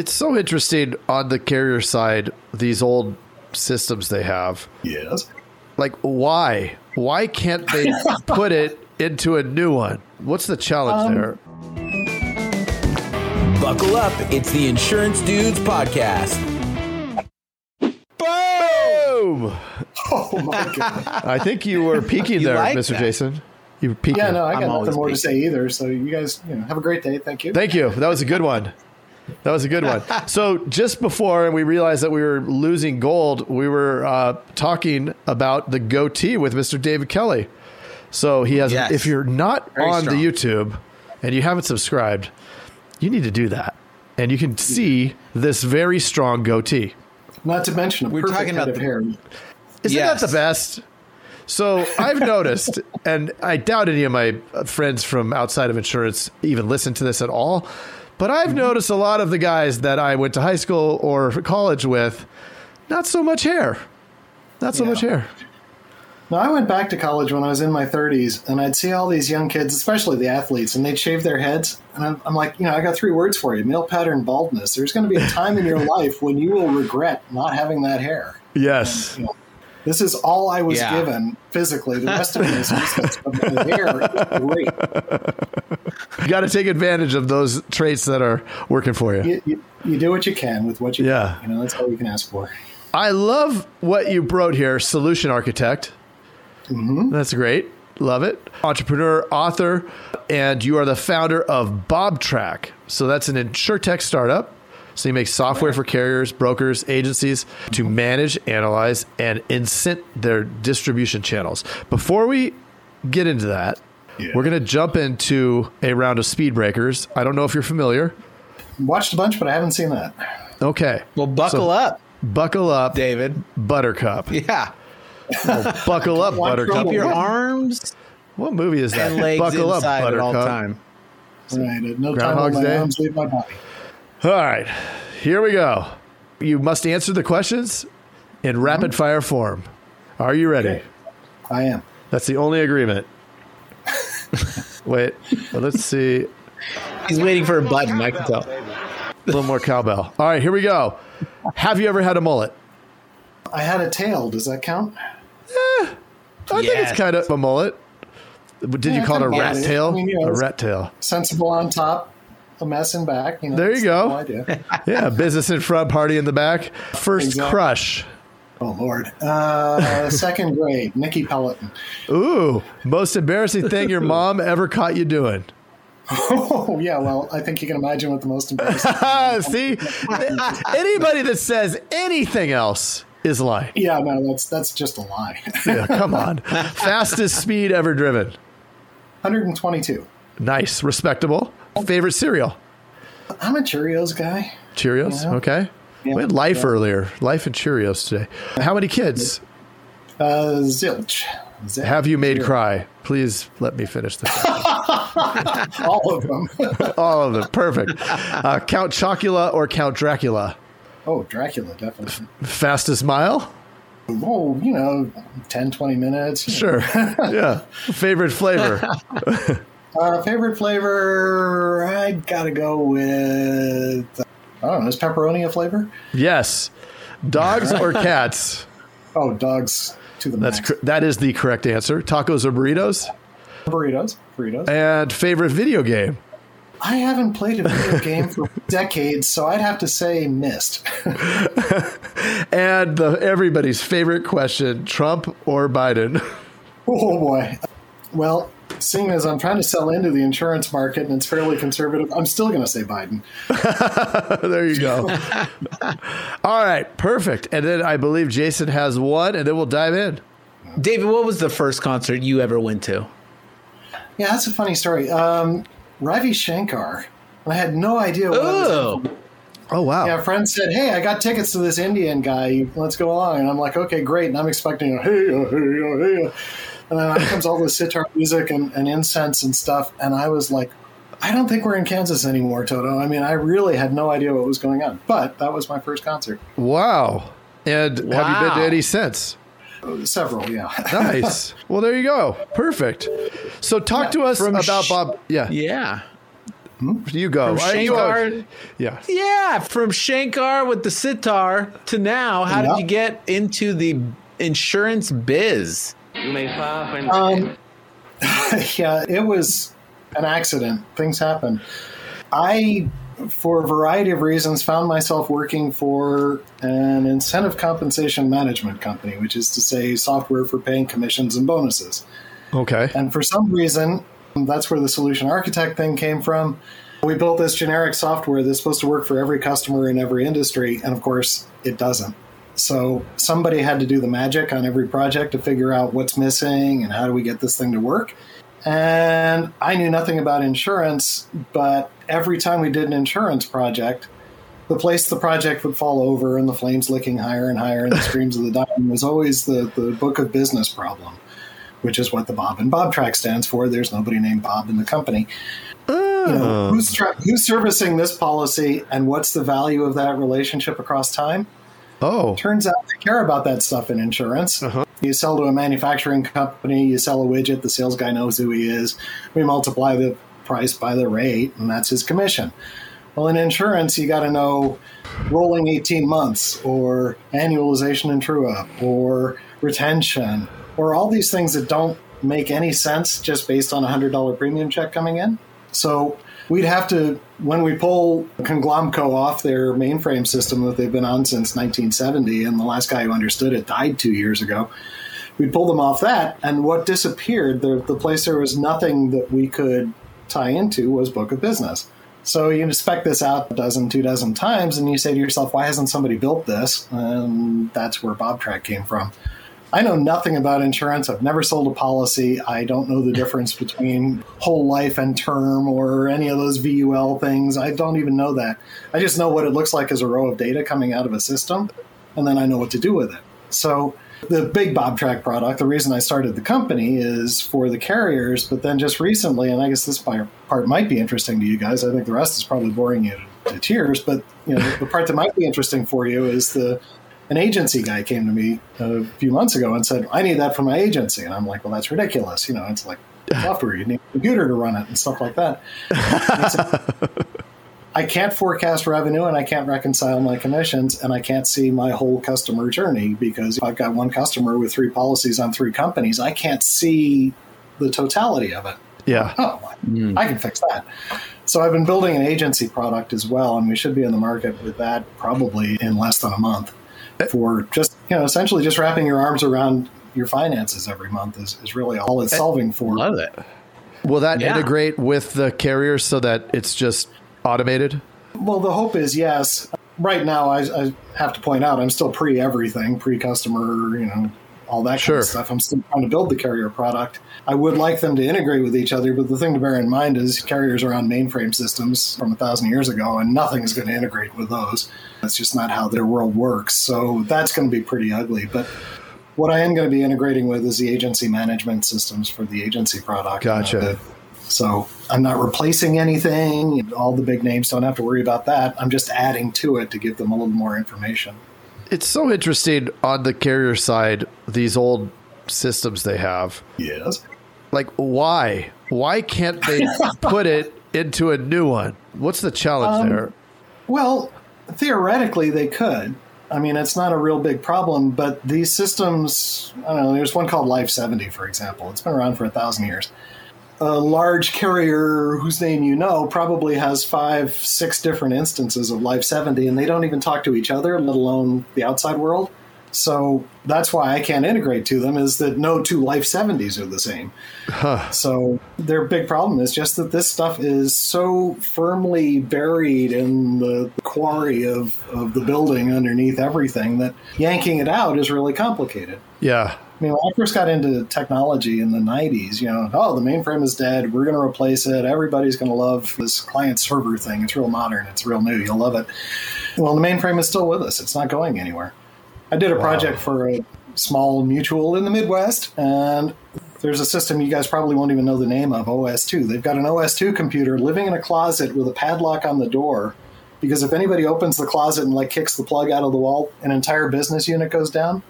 It's so interesting on the carrier side, these old systems they have. Yes. Like, why? Why can't they put it into a new one? What's the challenge Um, there? Buckle up. It's the Insurance Dudes Podcast. Boom! Oh my god. I think you were peaking You there, like Mr. that. Jason. You were peaking. Yeah, no, I I'm got nothing more to say either. So you guys, you know, have a great day. Thank you. Thank you. That was a good one. That was a good one. So just before we realized that we were losing gold, we were uh, talking about the goatee with Mr. David Kelly. So he has. Yes. If you're not Very on strong. the YouTube and you haven't subscribed, you need to do that, and you can see this very strong goatee. Not to mention a We're talking about the- hair. Isn't Yes. that the best? So I've noticed, and I doubt any of my friends from outside of insurance even listen to this at all. But I've mm-hmm. noticed a lot of the guys that I went to high school or college with, not so much hair. Not so Yeah. much hair. Now, I went back to college when I was in my 30s, and I'd see all these young kids, especially the athletes, and they'd shave their heads. And I'm, I'm like, you know, I got three words for you: male pattern baldness. There's going to be a time in your life when you will regret not having that hair. Yes. You know, this is all I was Yeah. given physically. The rest of it is useless. But the hair great. You got to take advantage of those traits that are working for you. You, you, you do what you can with what you Yeah. can. You know, that's all you can ask for. I love what you wrote here solution architect. Mm-hmm. That's great. Love it. Entrepreneur, author, and you are the founder of BobTrak. So that's an insurtech startup. So you make software for carriers, brokers, agencies to manage, analyze, and incent their distribution channels. Before we get into that, Yeah. we're going to jump into a round of speed breakers. I don't know if you're familiar. Watched a bunch, but I haven't seen that. Okay. Well, buckle So- up, Buckle up, David. Buttercup. Yeah. Buckle up, Buttercup. Keep your arms What movie is that? and legs Buckle up, inside at Buttercup. all time. Right. at No time Groundhog's will my Day? All right, here we go. You must answer the questions in mm-hmm. rapid fire form. Are you ready? Okay. I am. That's the only agreement. Wait, well, let's see. He's waiting for a button. I can tell. A little more cowbell. All right, here we go. Have you ever had a mullet? I had a tail. Does that count? Eh, I think it's kind of a mullet. Did you call it a rat mullet. tail? I mean, you know, a rat tail. Sensible on top, a mess in back. You know, There you go. Yeah, business in front, party in the back. First Exactly. crush. Oh Lord. Uh, second grade, Nikki Peloton. Ooh, most embarrassing thing your mom ever caught you doing. Oh yeah. Well, I think you can imagine what the most embarrassing. See, anybody that says anything else is lying. yeah. No, that's that's just a lie. Yeah, come on. Fastest speed ever driven. 122. Nice, respectable. Favorite cereal? I'm a Cheerios guy. Cheerios. Yeah. Okay. Yeah. We had Life Yeah. earlier. Life and Cheerios today. How many kids Uh, zilch. Zilch. have you made cry? Please let me finish this. all of them? All of them. Perfect. Uh, Count Chocula or Count Dracula? oh, Dracula, definitely. Fastest mile? Oh, you know, 10, 20 minutes. you know. Sure. Yeah. Favorite flavor? Uh, favorite flavor? I gotta go with. I don't know. Is pepperoni a flavor? Yes. Dogs or cats? Oh, dogs to the That's max. cor- that is the correct answer. Tacos or burritos? burritos. Burritos. And favorite video game? I haven't played a video game for decades, so I'd have to say missed. And the everybody's favorite question: Trump or Biden? oh boy. Well, seeing as I'm trying to sell into the insurance market and it's fairly conservative, I'm still going to say Biden. there you go. All right, perfect. And then I believe Jason has one, and then we'll dive in. David, what was the first concert you ever went to? Yeah, that's a funny story. Um, Ravi Shankar. I had no idea what I was Oh, Oh wow! Yeah, a friend said, "Hey, I got tickets to this Indian guy. Let's go along." And I'm like, "Okay, great." And I'm expecting a hey, uh, hey, uh, hey, uh. And then out comes all this sitar music and, and incense and stuff. And I was like, "I don't think we're in Kansas anymore, Toto." I mean, I really had no idea what was going on. But that was my first concert. Wow! And have you been to any since? Several, yeah. Nice. well, there you go. Perfect. So, talk to us From about sh- Bob. Yeah. yeah. Hmm? You go. From you Shankar- Yeah. Yeah, from Shankar with the sitar to now, how Yeah. did you get into the insurance biz? Um, yeah, it was an accident. Things happen. I, for a variety of reasons, found myself working for an incentive compensation management company, which is to say, software for paying commissions and bonuses. Okay. And for some reason, that's where the solution architect thing came from. We built this generic software that's supposed to work for every customer in every industry, and of course, it doesn't. So somebody had to do the magic on every project to figure out what's missing and how do we get this thing to work. And I knew nothing about insurance, but every time we did an insurance project, the place the project would fall over and the flames licking higher and higher and the screams of the dying was always the, the book of business problem which is what the Bob and BobTrak stands for. There's nobody named Bob in the company. You know, oh. who's, tra- who's servicing this policy and what's the value of that relationship across time? Oh. Turns out they care about that stuff in insurance. Uh-huh. You sell to a manufacturing company, you sell a widget, the sales guy knows who he is. We multiply the price by the rate, and that's his commission. Well, in insurance, you got to know rolling 18 months, or annualization and true up, or retention, or all these things that don't make any sense just based on a $100 premium check coming in. So we'd have to, when we pull Conglomco off their mainframe system that they've been on since 1970, and the last guy who understood it died two years ago, we'd pull them off that. And what disappeared, the, the place there was nothing that we could tie into was Book of Business. So you inspect this out a dozen, two dozen times, and you say to yourself, why hasn't somebody built this? And that's where BobTrak came from. I know nothing about insurance. I've never sold a policy. I don't know the difference between whole life and term or any of those VUL things. I don't even know that. I just know what it looks like as a row of data coming out of a system, and then I know what to do with it. So the big BobTrak product, the reason I started the company is for the carriers, but then just recently, and I guess this part might be interesting to you guys. I think the rest is probably boring you to tears, but you know the part that might be interesting for you is the an agency guy came to me a few months ago and said, I need that for my agency. And I'm like, well, that's ridiculous. You know, it's like software, you need a computer to run it and stuff like that. And said, I can't forecast revenue and I can't reconcile my commissions and I can't see my whole customer journey because if I've got one customer with three policies on three companies, I can't see the totality of it. Yeah. Oh, hmm. I can fix that. So I've been building an agency product as well, and we should be in the market with that probably in less than a month for just you know essentially just wrapping your arms around your finances every month is, is really all it's solving for. Love it. Will that Yeah. integrate with the carrier so that it's just automated? Well, the hope is yes. Right now, I, I have to point out I'm still pre everything, pre customer, you know, all that kind of stuff. I'm still trying to build the carrier product. I would like them to integrate with each other, but the thing to bear in mind is carriers are on mainframe systems from a thousand years ago, and nothing is going to integrate with those. That's just not how their world works. So that's going to be pretty ugly. But what I am going to be integrating with is the agency management systems for the agency product. you know, Gotcha. the- so I'm not replacing anything. All the big names don't have to worry about that. I'm just adding to it to give them a little more information. It's so interesting on the carrier side, these old systems they have. Yes. Like, why? Why can't they put it into a new one? What's the challenge Um, there? Well, theoretically, they could. I mean, it's not a real big problem, but these systems, I don't know, there's one called Life 70, for example. It's been around for a thousand years. A large carrier whose name you know probably has five, six different instances of Life 70, and they don't even talk to each other, let alone the outside world. So that's why I can't integrate to them, is that no two Life 70s are the same. So their big problem is just that this stuff is so firmly buried in the quarry of, of the building underneath everything that yanking it out is really complicated. Yeah. I mean, when I first got into technology in the 90s, you know, oh, the mainframe is dead. We're going to replace it. Everybody's going to love this client server thing. It's real modern. It's real new. You'll love it. Well, the mainframe is still with us. It's not going anywhere. I did a project for a small mutual in the Midwest, and there's a system you guys probably won't even know the name of, OS2. They've got an OS2 computer living in a closet with a padlock on the door because if anybody opens the closet and like kicks the plug out of the wall, an entire business unit goes down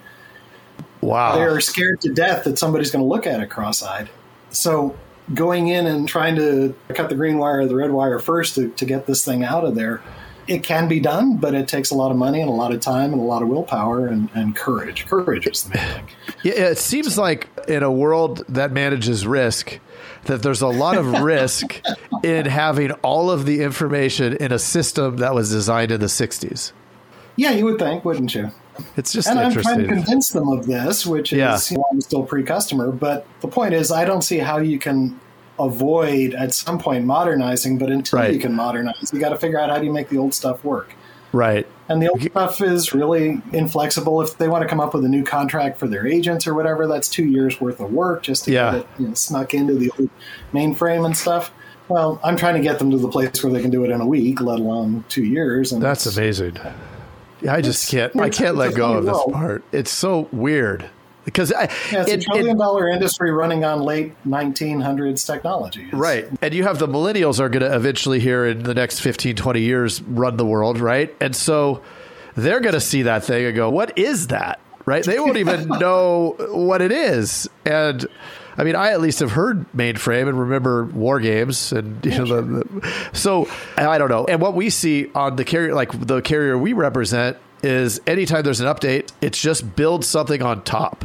Wow. they're scared to death that somebody's going to look at it cross-eyed. So going in and trying to cut the green wire or the red wire first to, to get this thing out of there. It can be done, but it takes a lot of money and a lot of time and a lot of willpower and, and courage. Courage is the main thing. Yeah, it seems like in a world that manages risk, that there's a lot of risk in having all of the information in a system that was designed in the 60s. Yeah, you would think, wouldn't you? It's just and I'm trying to convince them of this, which is Yeah. you know, I'm still pre-customer. But the point is, I don't see how you can avoid at some point modernizing. But until Right. you can modernize, you got to figure out how do you make the old stuff work. right. And the old stuff is really inflexible. If they want to come up with a new contract for their agents or whatever, that's two years worth of work just to Yeah. get it you know, snuck into the old mainframe and stuff. Well, I'm trying to get them to the place where they can do it in a week, let alone two years. And That's amazing. Yeah, I just can't. I can't let go of this world. part. It's so weird because I, Yeah, it's it- a it- trillion dollar industry running on late 1900s technology. It's- Right. And you have the millennials are going to eventually here in the next 15, 20 years run the world, right? And so they're going to see that thing and go, what is that? Right? They won't even know what it is. And I mean, I at least have heard mainframe and remember war games and you know the, the so I don't know. And what we see on the carrier like the carrier we represent is anytime there's an update, it's just build something on top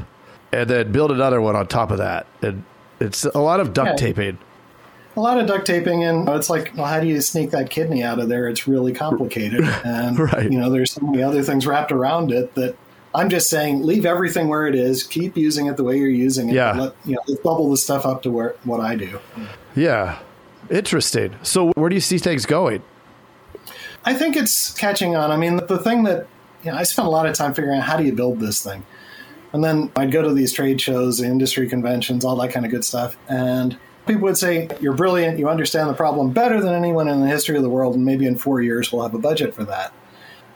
and then build another one on top of that. And it's a lot of duct Yeah. taping. A lot of duct taping, and it's like, well, how do you sneak that kidney out of there? It's really complicated, and Right. you know, there's so many other things wrapped around it that I'm just saying, leave everything where it is. Keep using it the way you're using it. Yeah. Let, you know, let's bubble the stuff up to where what I do. Yeah. Interesting. So where do you see things going? I think it's catching on. I mean, the thing that you know, I spent a lot of time figuring out how do you build this thing, and then I'd go to these trade shows, industry conventions, all that kind of good stuff, and people would say, "You're brilliant. You understand the problem better than anyone in the history of the world, and maybe in four years we'll have a budget for that,"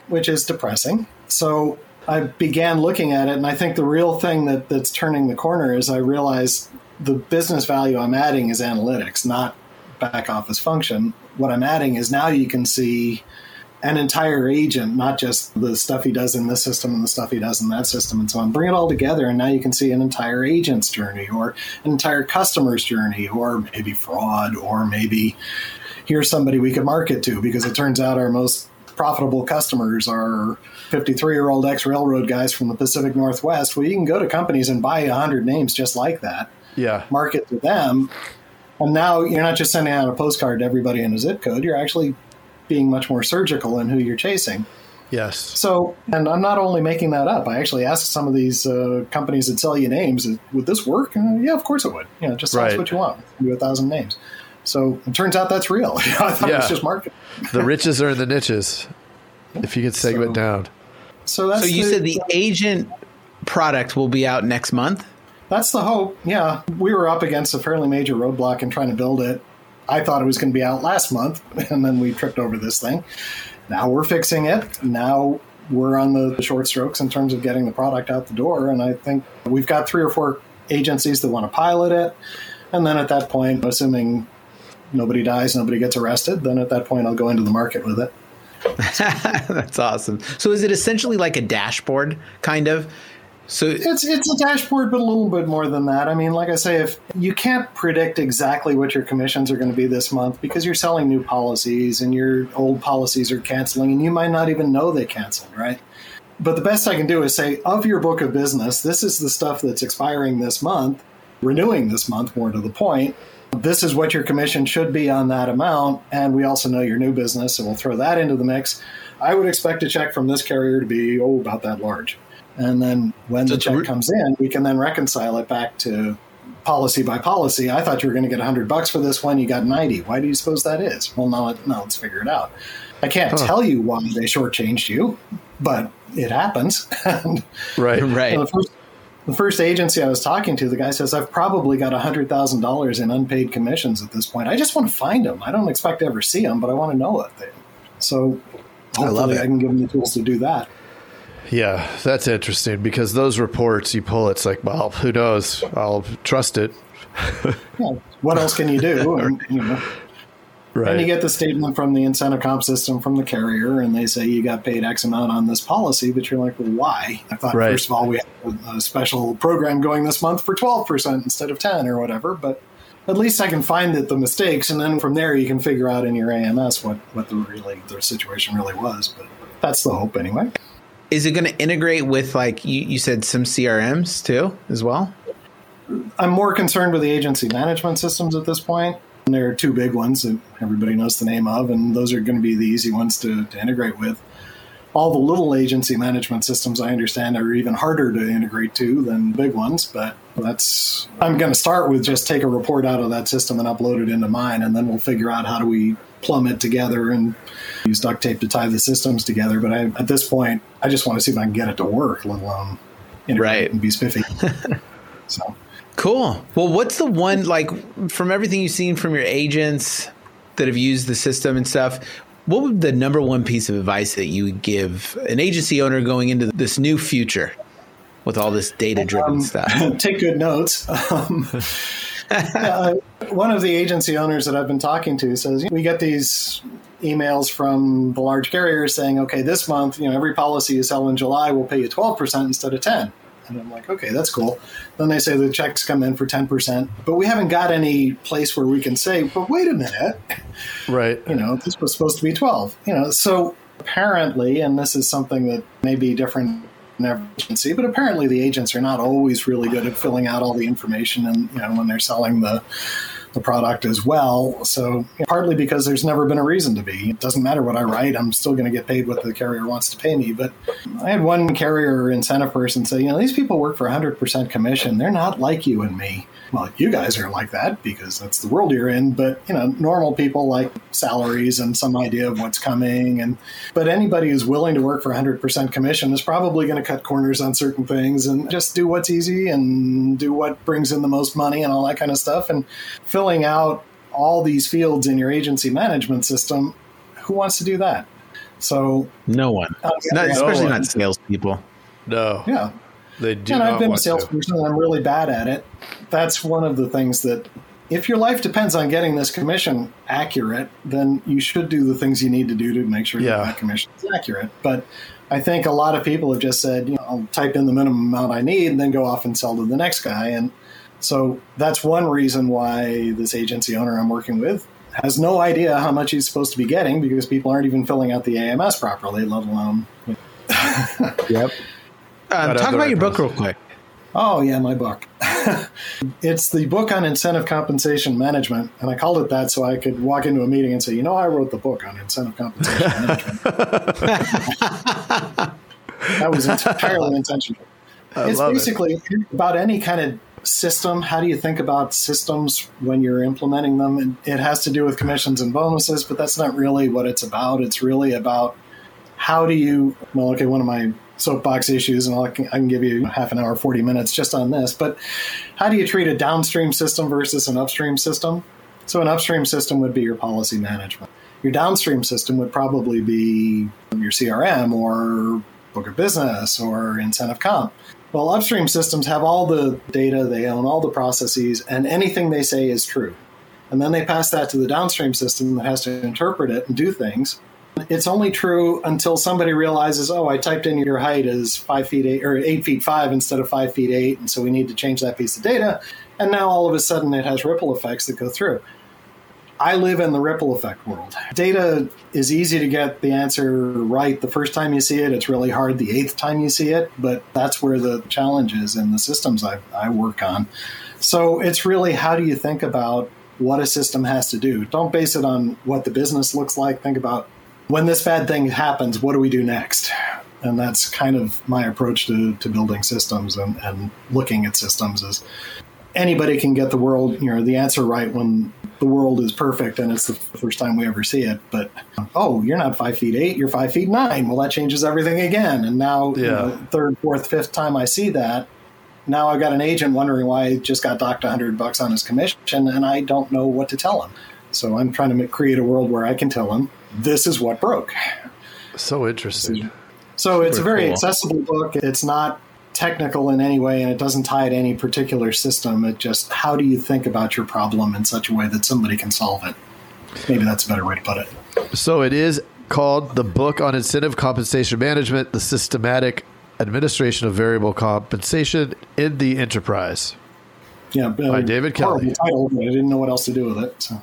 which is depressing. So I began looking at it, and I think the real thing that, that's turning the corner is I realized the business value I'm adding is analytics, not back office function. What I'm adding is now you can see an entire agent, not just the stuff he does in this system and the stuff he does in that system and so on. Bring it all together, and now you can see an entire agent's journey or an entire customer's journey, or maybe fraud, or maybe here's somebody we could market to because it turns out our most profitable customers are 53 year old ex railroad guys from the Pacific Northwest. Well, you can go to companies and buy 100 names just like that Yeah. market to them. And now you're not just sending out a postcard to everybody in a zip code, you're actually being much more surgical in who you're chasing. Yes. So, and I'm not only making that up. I actually asked some of these uh, companies that sell you names, would this work? Uh, yeah, of course it would. You know, just Right. what you want. Do a thousand names. So it turns out that's real. I thought it Yeah. was just marketing. The riches are in the niches. If you could segment So- down. So that's So you said the agent product will be out next month. That's the hope. Yeah, we were up against a fairly major roadblock in trying to build it. I thought it was going to be out last month, and then we tripped over this thing. Now we're fixing it. Now we're on the, the short strokes in terms of getting the product out the door. And I think we've got three or four agencies that want to pilot it. And then at that point, assuming nobody dies, nobody gets arrested, then at that point I'll go into the market with it. That's awesome. So is it essentially like a dashboard, kind of? So It's it's a dashboard, but a little bit more than that. I mean, like I say, if you can't predict exactly what your commissions are going to be this month because you're selling new policies and your old policies are canceling, and you might not even know they canceled, right? But the best I can do is say, of your book of business, this is the stuff that's expiring this month, renewing this month, more to the point. This is what your commission should be on that amount, and we also know your new business, so we'll throw that into the mix. I would expect a check from this carrier to be oh about that large. And then when the check re- comes in, we can then reconcile it back to policy by policy. I thought you were going to get 100 bucks for this one. You got 90. Why do you suppose that is? Well, now, now let's figure it out. I can't tell you why they shortchanged you, but it happens. and Right. right. the, first, the first agency I was talking to, the guy says, I've probably got $100,000 in unpaid commissions at this point. I just want to find them. I don't expect to ever see them, but I want to know what they So hopefully love I, can give them the tools to do that. Yeah, that's interesting because those reports you pull, it's like, well, who knows? I'll trust it. Yeah. What else can you do? And, you know, Right. And you get the statement from the incentive comp system from the carrier, and they say you got paid X amount on this policy, but you're like, well, why? I thought, Right. first of all, we had a, special program going this month for 12% instead of 10 or whatever, but at least I can find it, the mistakes, and then from there you can figure out in your AMS what what the really the situation really was. But that's the hope anyway. Is it going to integrate with like you, you said some CRMs too as well? I'm more concerned with the agency management systems at this point. There are two big ones that everybody knows the name of, and those are going to be the easy ones to, to integrate with. All the little agency management systems, I understand, are even harder to integrate to than big ones. But that's I'm going to start with just take a report out of that system and upload it into mine, and then we'll figure out how do we plumb it together and use duct tape to tie the systems together. But I, at this point, I just want to see if I can get it to work, let alone integrate Right. and be spiffy. so. Cool. Well, what's the one like from everything you've seen from your agents that have used the system and stuff? What would the number one piece of advice that you would give an agency owner going into this new future with all this data driven Um, stuff? take good notes. Um, uh, one of the agency owners that I've been talking to says we get these emails from the large carriers saying, "Okay, this month, you know, every policy you sell in July will pay you twelve percent instead of 10 And I'm like, "Okay, that's cool." Then they say the checks come in for ten percent, but we haven't got any place where we can say, "But wait a minute." Right. you know, this was supposed to be 12. You know, so apparently, and this is something that may be different in every agency, but apparently the agents are not always really good at filling out all the information and, you know, when they're selling the the product as well. So partly because there's never been a reason to be. It doesn't matter what I write, I'm still going to get paid what the carrier wants to pay me. But I had one carrier incentive person say, you know, these people work for 100% commission. They're not like you and me. Well, you guys are like that because that's the world you're in. But you know, normal people like salaries and some idea of what's coming. And but anybody who's willing to work for 100% commission is probably going to cut corners on certain things and just do what's easy and do what brings in the most money and all that kind of stuff. And filling out all these fields in your agency management system, who wants to do that? So No one, uh, not, yeah, especially one. not salespeople. No. yeah. They do and not I've been a want to. salesperson and I'm really bad at it. That's one of the things that if your life depends on getting this commission accurate, then you should do the things you need to do to make sure Yeah. that, that commission is accurate. But I think a lot of people have just said, you know, I'll type in the minimum amount I need and then go off and sell to the next guy. And so that's one reason why this agency owner I'm working with has no idea how much he's supposed to be getting because people aren't even filling out the AMS properly, let alone Yep. Um, talk about your book real quick. Oh, yeah, my book. it's the book on incentive compensation management. And I called it that so I could walk into a meeting and say, you know, I wrote the book on incentive compensation management. that was entirely intentional. it's love it. basically about any kind of system. How do you think about systems when you're implementing them? It, it has to do with commissions and bonuses, but that's not really what it's about. It's really about how do you well okay one of my soapbox issues and I can, I can give you half an hour 40 minutes just on this but how do you treat a downstream system versus an upstream system so an upstream system would be your policy management your downstream system would probably be your crm or book of business or incentive comp well upstream systems have all the data they own all the processes and anything they say is true and then they pass that to the downstream system that has to interpret it and do things it's only true until somebody realizes, oh, I typed in your height as five feet eight or eight feet five instead of five feet eight, and so we need to change that piece of data. And now all of a sudden it has ripple effects that go through. I live in the ripple effect world. Data is easy to get the answer right the first time you see it. It's really hard the eighth time you see it, but that's where the challenge is in the systems I, I work on. So it's really how do you think about what a system has to do? Don't base it on what the business looks like. Think about when this bad thing happens, what do we do next? And that's kind of my approach to, to building systems and, and looking at systems is anybody can get the world, you know, the answer right when the world is perfect and it's the first time we ever see it. But oh, you're not five feet eight, you're five feet nine. Well, that changes everything again. And now, you know, third, fourth, fifth time I see that, now I've got an agent wondering why he just got docked 100 bucks on his commission and I don't know what to tell him. So I'm trying to make, create a world where I can tell him this is what broke. So interesting. So it's a very cool. accessible book. It's not technical in any way and it doesn't tie to any particular system. It just how do you think about your problem in such a way that somebody can solve it? Maybe that's a better way to put it. So it is called the book on incentive compensation management, the systematic administration of variable compensation in the enterprise. Yeah, By um, David Kelly. Title, but I didn't know what else to do with it. So.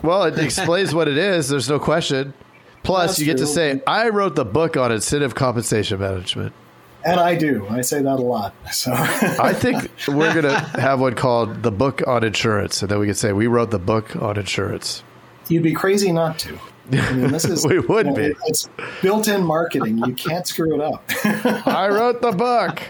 Well, it explains what it is. There's no question. Plus, That's you get to say, I wrote the book on incentive compensation management. And I do. I say that a lot. So I think we're going to have one called The Book on Insurance. And then we could say, we wrote the book on insurance. you'd be crazy not to. I mean, this is We would you know, be. It's built-in marketing. You can't screw it up. I wrote the book.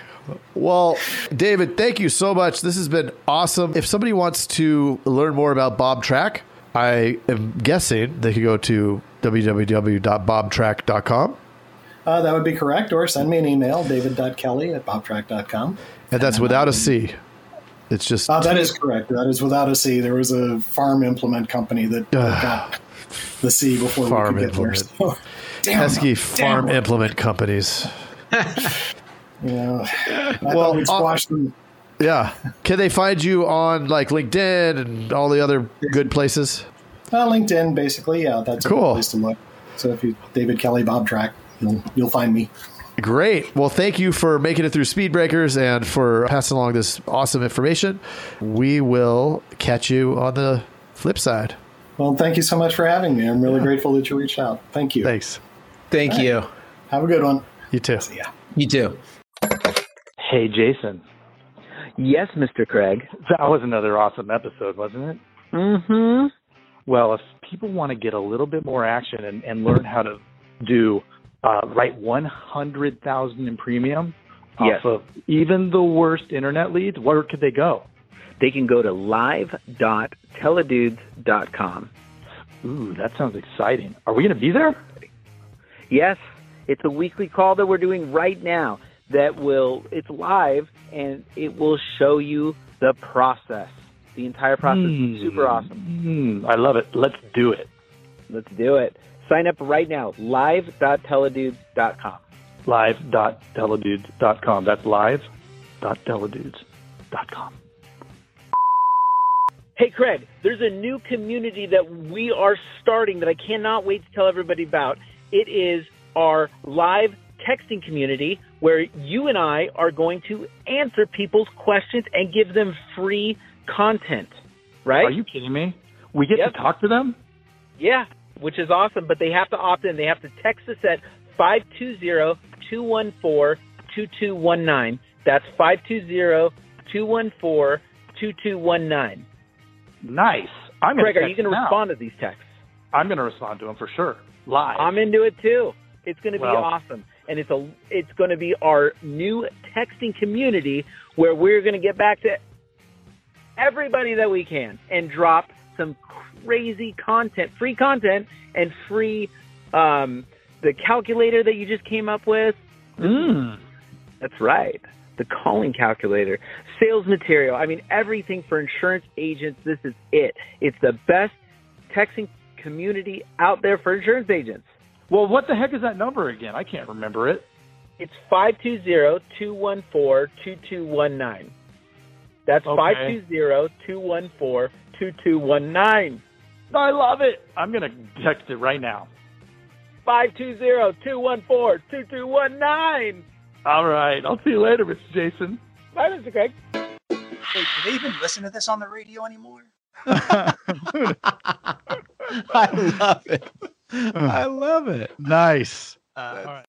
Well, David, thank you so much. This has been awesome. If somebody wants to learn more about BobTrak, I am guessing they could go to www.bobtrak.com. Uh, that would be correct. Or send me an email, david.kelly at bobtrak.com. And that's without a C. It's just Uh, that is correct. That is without a C. There was a farm implement company that got the C before Farm we could get there. implement. So, damn, pesky damn farm it. implement companies. yeah. I Well, thought we'd uh, squash them. Yeah. Can they find you on like LinkedIn and all the other good places? Uh, LinkedIn, basically. Yeah, that's a Cool. good place to look. So if you David Kelly BobTrak, you'll you'll find me. Great. Well, thank you for making it through Speed Breakers and for passing along this awesome information. We will catch you on the flip side. Well, thank you so much for having me. I'm really grateful that you reached out. Thank you. Thanks. Thank you. Have a good one. You too. Yeah. You too. Hey, Jason. Yes, Mr. Craig. That was another awesome episode, wasn't it? Mm-hmm. Well, if people want to get a little bit more action and, and learn how to do uh, write 100,000 in premium Yes. off of even the worst internet leads, where could they go? They can go to live.theidudes.com. Ooh, that sounds exciting. Are we going to be there? Yes, it's a weekly call that we're doing right now that will, it's live and it will show you the process. The entire process is super awesome. Hmm, I love it. Let's do it. Let's do it. Sign up right now, live.theidudes.com. Live.theidudes.com. That's live.theidudes.com. Hey, Craig, there's a new community that we are starting that I cannot wait to tell everybody about. It is our live texting community where you and I are going to answer people's questions and give them free content, right? Are you kidding me? We get Yep. to talk to them? Yeah, which is awesome, but they have to opt in. They have to text us at 520-214-2219. That's 520-214-2219. Nice. I'm gonna are you going to respond to these texts? I'm going to respond to them for sure. Live. I'm into it too. It's going to be awesome, and it's a it's going to be our new texting community where we're going to get back to everybody that we can and drop some crazy content, free content, and free um, the calculator that you just came up with. Mm. That's right. The calling calculator, sales material. I mean, everything for insurance agents. This is it. It's the best texting community out there for insurance agents. Well, what the heck is that number again? I can't remember it. It's 520-214-2219. That's Okay. 520-214-2219. I love it. I'm going to text it right now. 520-214-2219. All right. I'll see you later, Mr. Jason. Bye, Mr. Craig. Wait, do they even listen to this on the radio anymore? I love it. I love it. Nice. Uh,